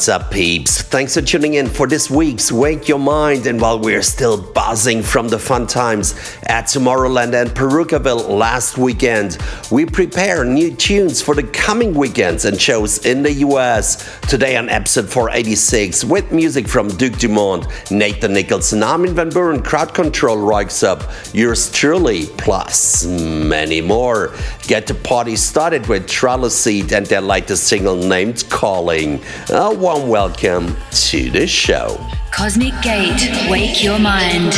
What's up, peeps? Thanks for tuning in for this week's Wake Your Mind. And while we're still buzzing from the fun times at Tomorrowland and Parookaville last weekend, we prepare new tunes for the coming weekends and shows in the US. Today on episode 486 with music from Duke Dumont, Nathan Nicholson, Armin van Buuren, Crowd Control, Röyksopp, yours truly, plus many more. Get the party started with Trilucid and their latest single named Calling. A warm welcome to the show. Cosmic Gate. Wake your mind.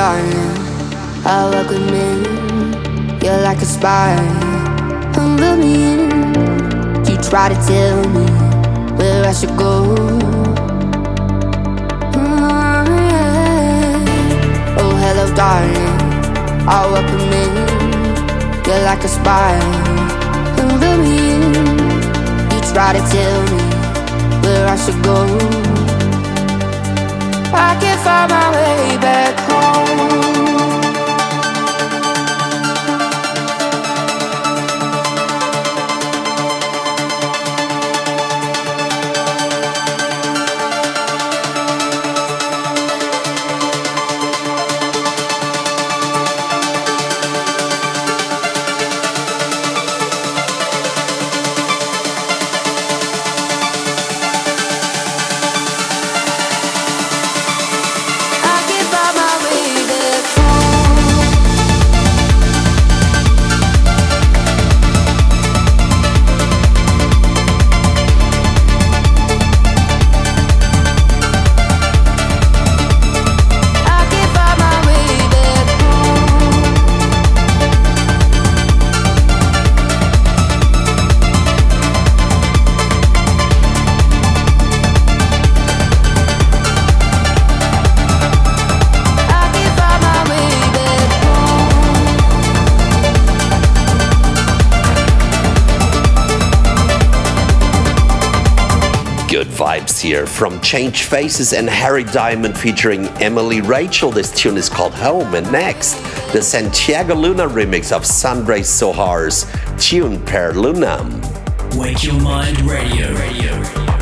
Darling. I welcome in. You're like a spy. Humble me. in. You try to tell me where I should go. Oh, yeah. oh hello, darling. I welcome in. You're like a spy. Humble me. in. You try to tell me where I should go. I can't find my way back home. Here from ChangedFaces and Harry Diamond featuring Émilie Rachel. This tune is called Home. And next, the Santiago Luna remix of Sundrej Zohar's tune Per Lunam. Wake Your Mind Radio. Radio.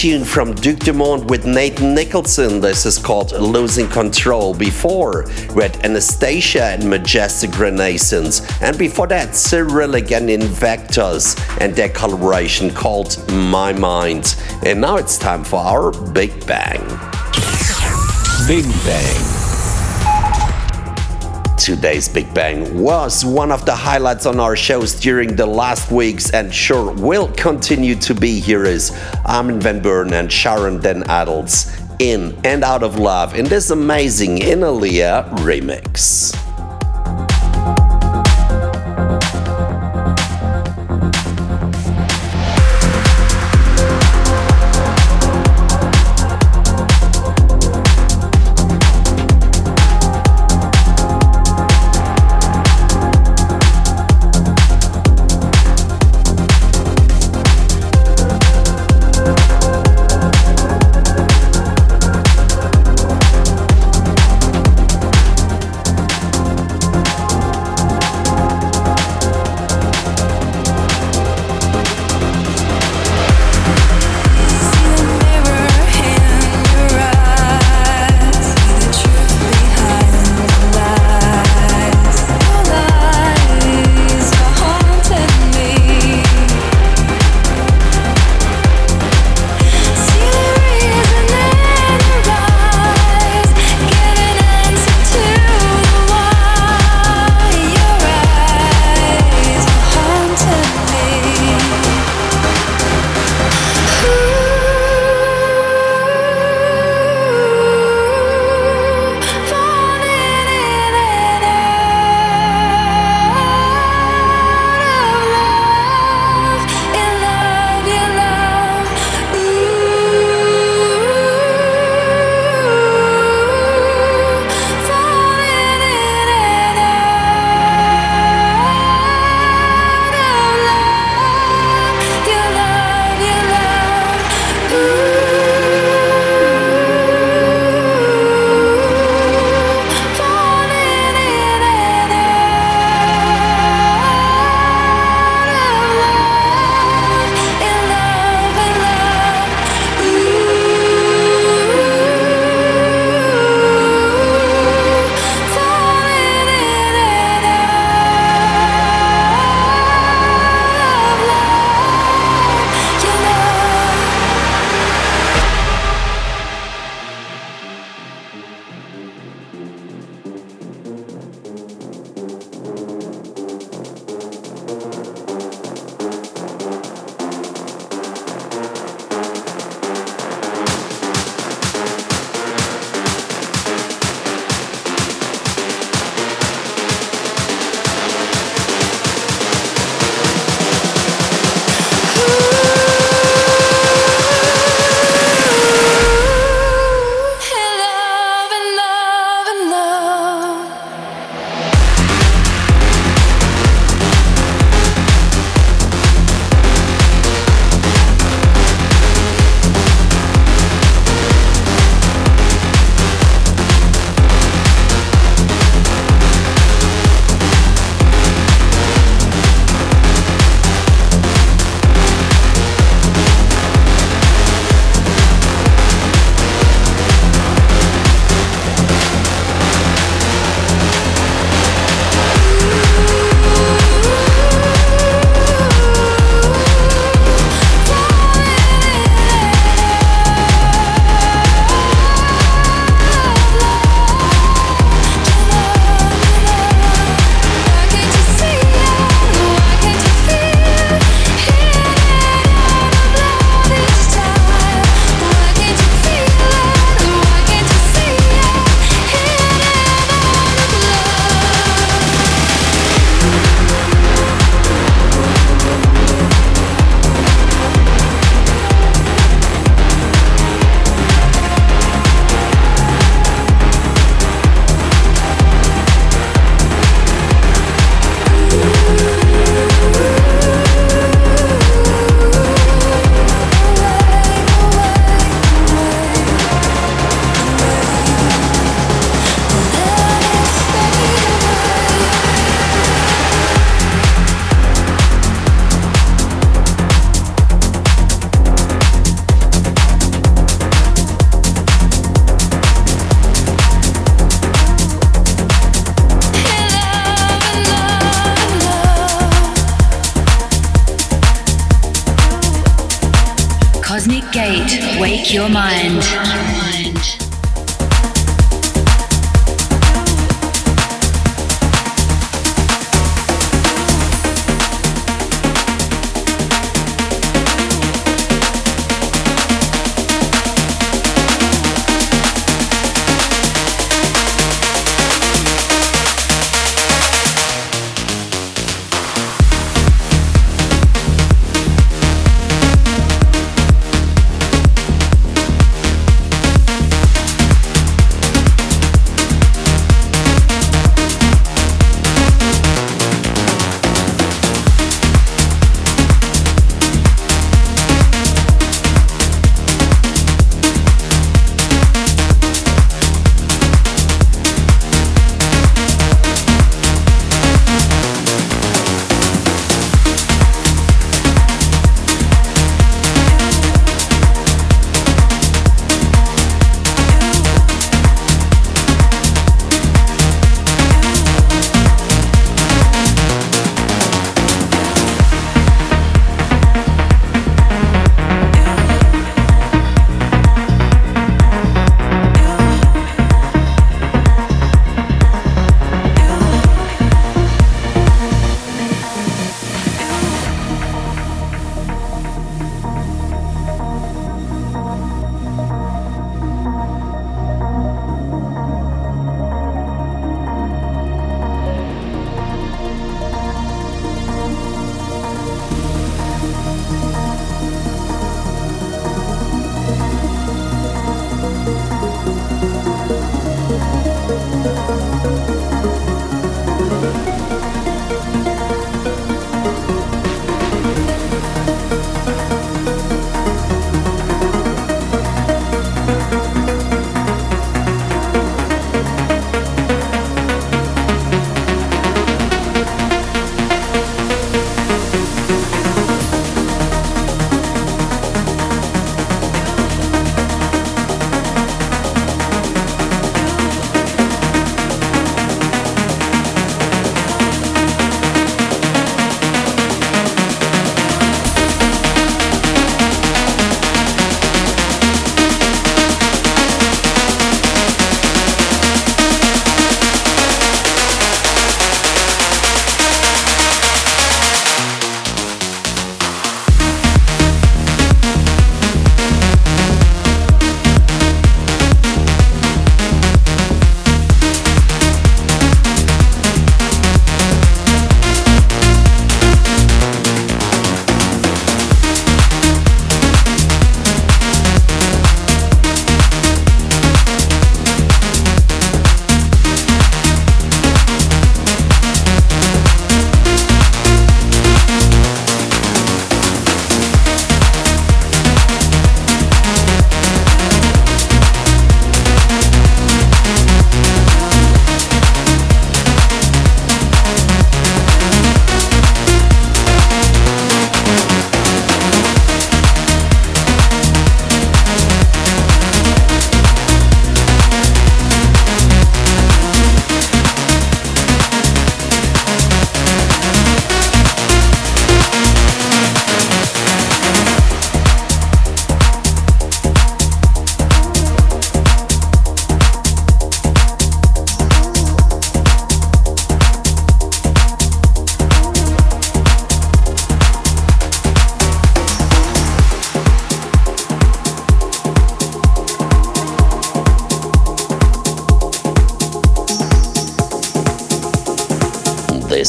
Tune from Duke Dumont with Nathan Nicholson. This is called Losing Control. Before, we had ANASTASiiA and Majestic Renaissance. And before that, Cyrillic and InvictoZ and their collaboration called My Mind. And now it's time for our Big Bang. Big Bang. Today's Big Bang was one of the highlights on our shows during the last weeks and sure will continue to be. Here is Armin van Buuren and Sharon Den Adel's in and out of love in this amazing Innellea remix.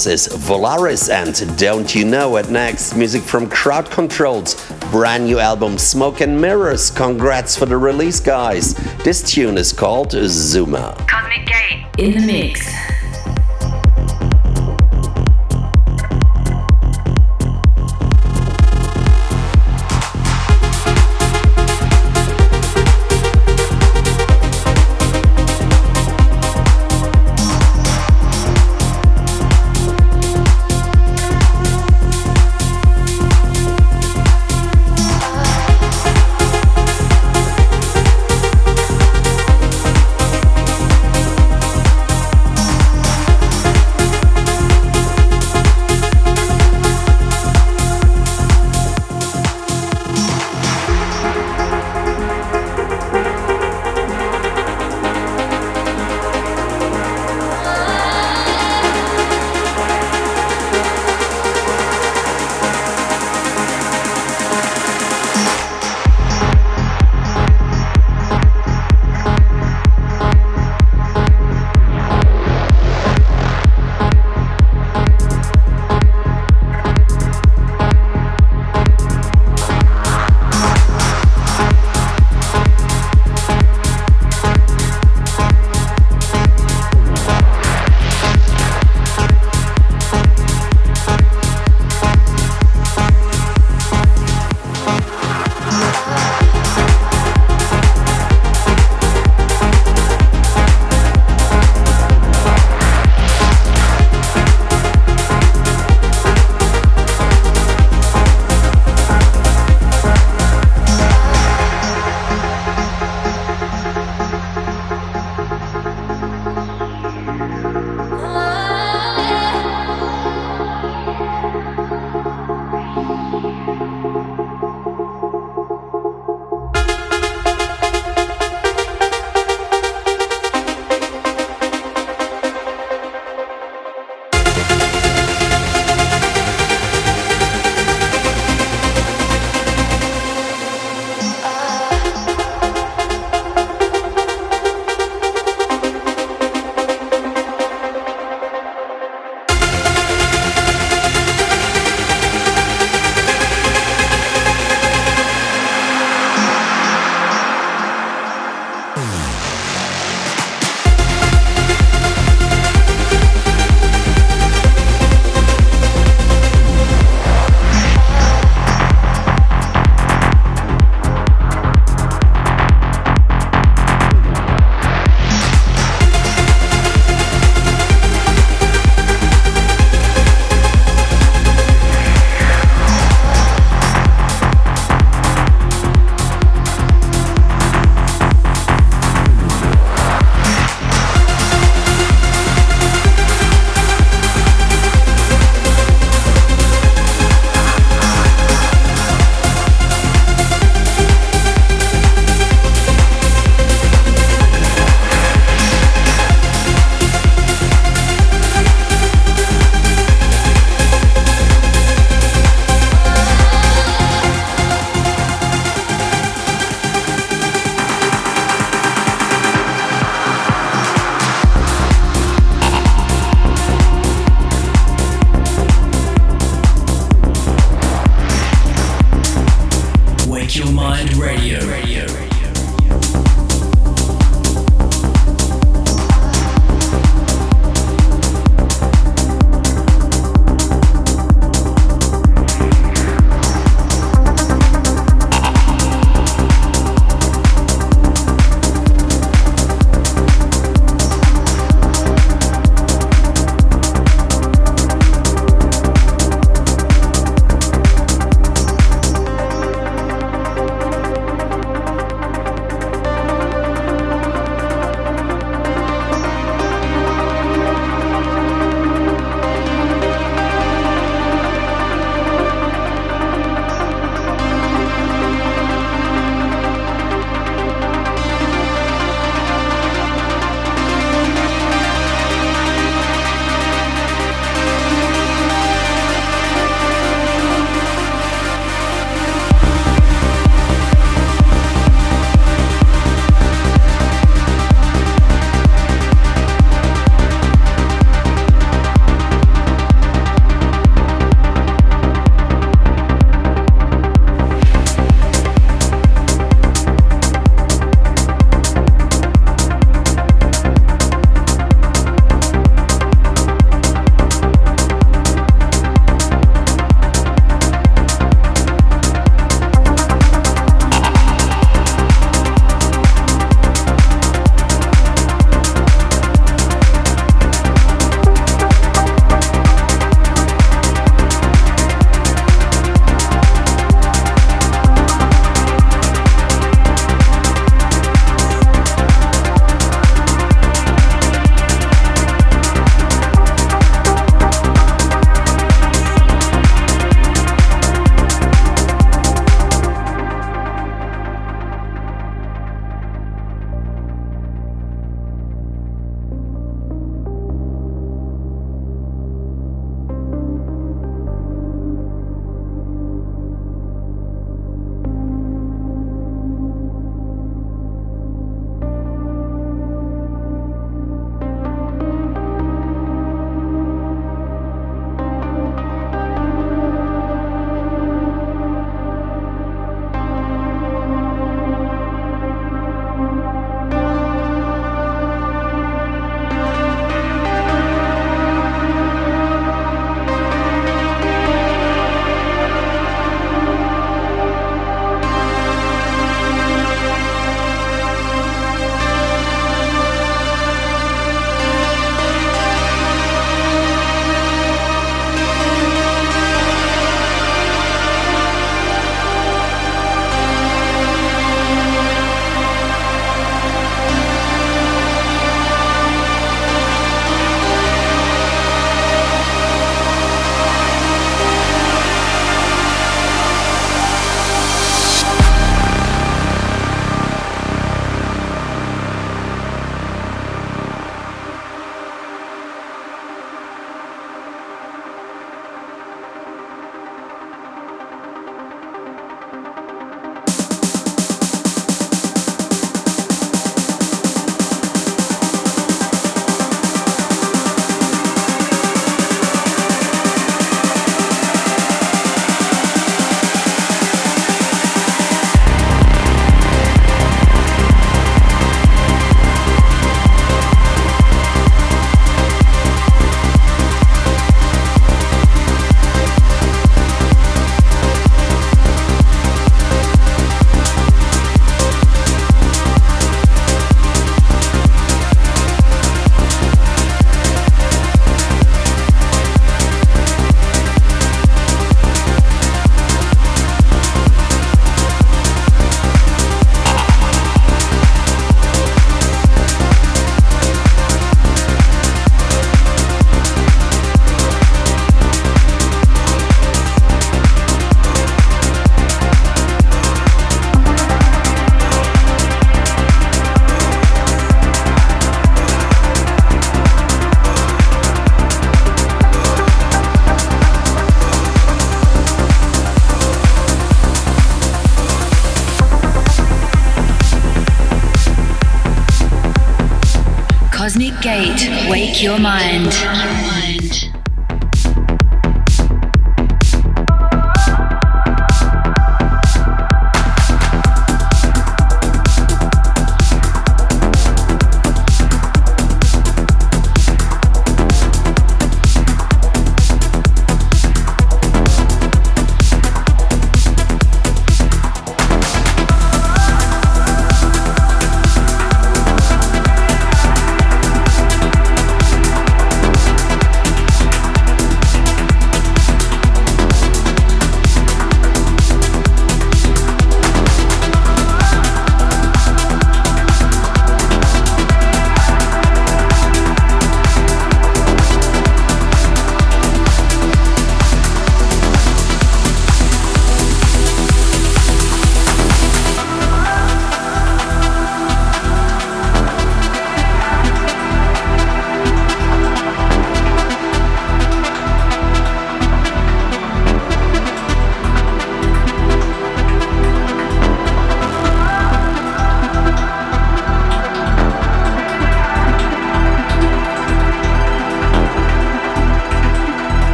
This is Volaris and Don't You Know It Next. Music from Crowd Control's brand new album Smoke and Mirrors. Congrats for the release, guys. This tune is called Zuma. Cosmic Gate in the mix. Your mind.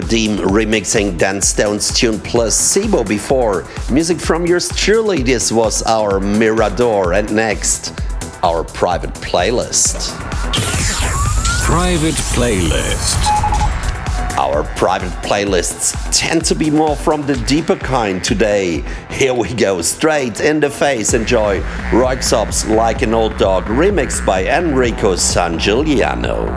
Deem remixing Dan Stone's tune plus Placebo before. Music from yours truly, this was our Mirador. And next, our private playlist. Private playlist. Our private playlists tend to be more from the deeper kind today. Here we go, straight in the face. Enjoy Röyksopp's Like an Old Dog, remixed by Enrico Sangiuliano.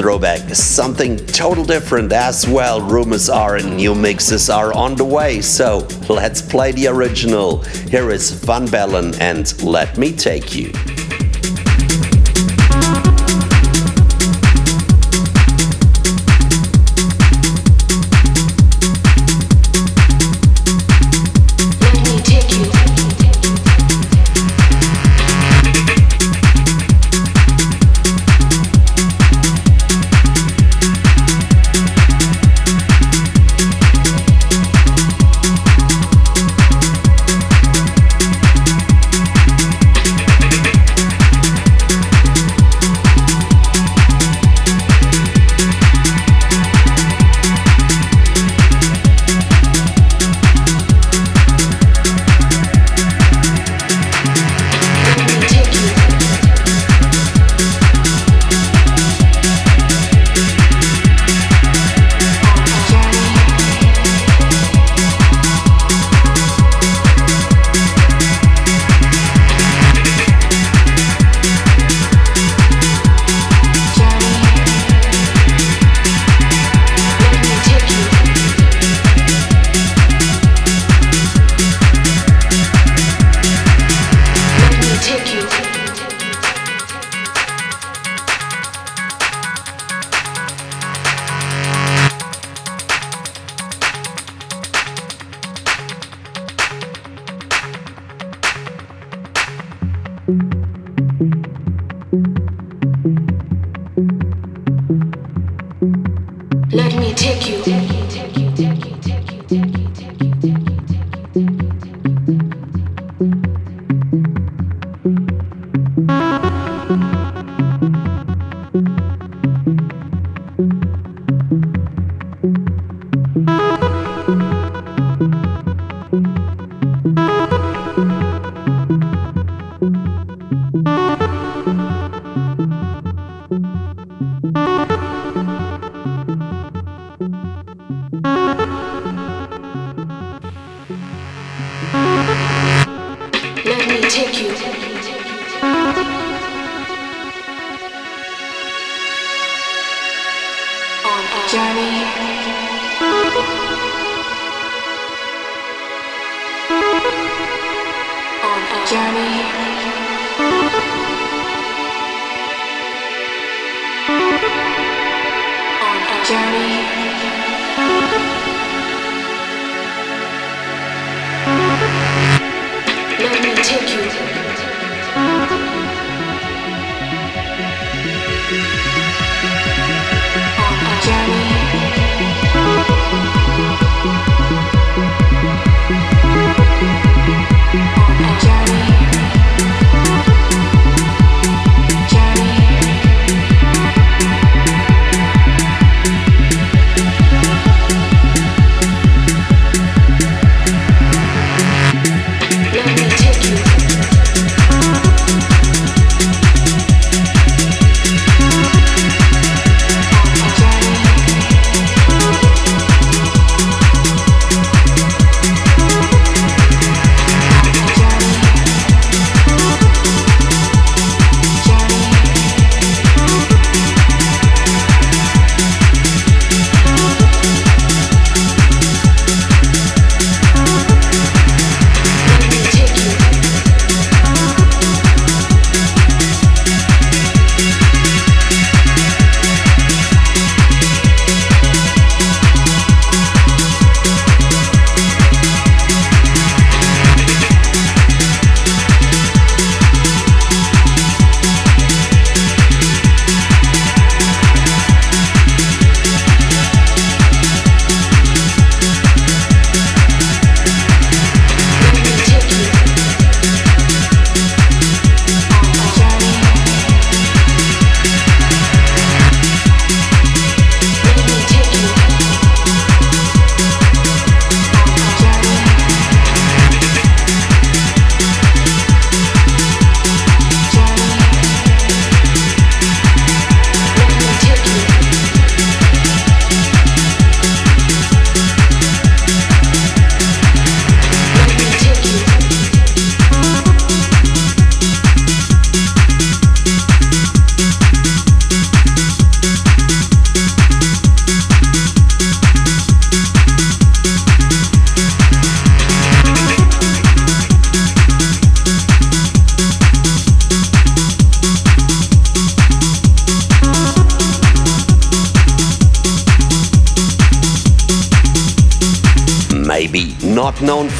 Throwback something total different as well. Rumors are and new mixes are on the way, so let's play the original. Here is Van Bellen and Let Me Take You.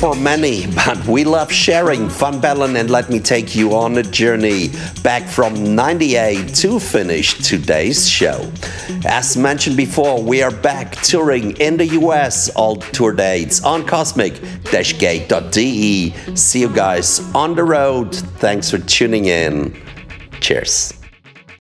For many, but we love sharing Van Bellen and let me take you on a journey back from 98 to finish today's show. As mentioned before, we are back touring in the US, all tour dates on cosmic-gate.de. See you guys on the road. Thanks for tuning in. Cheers.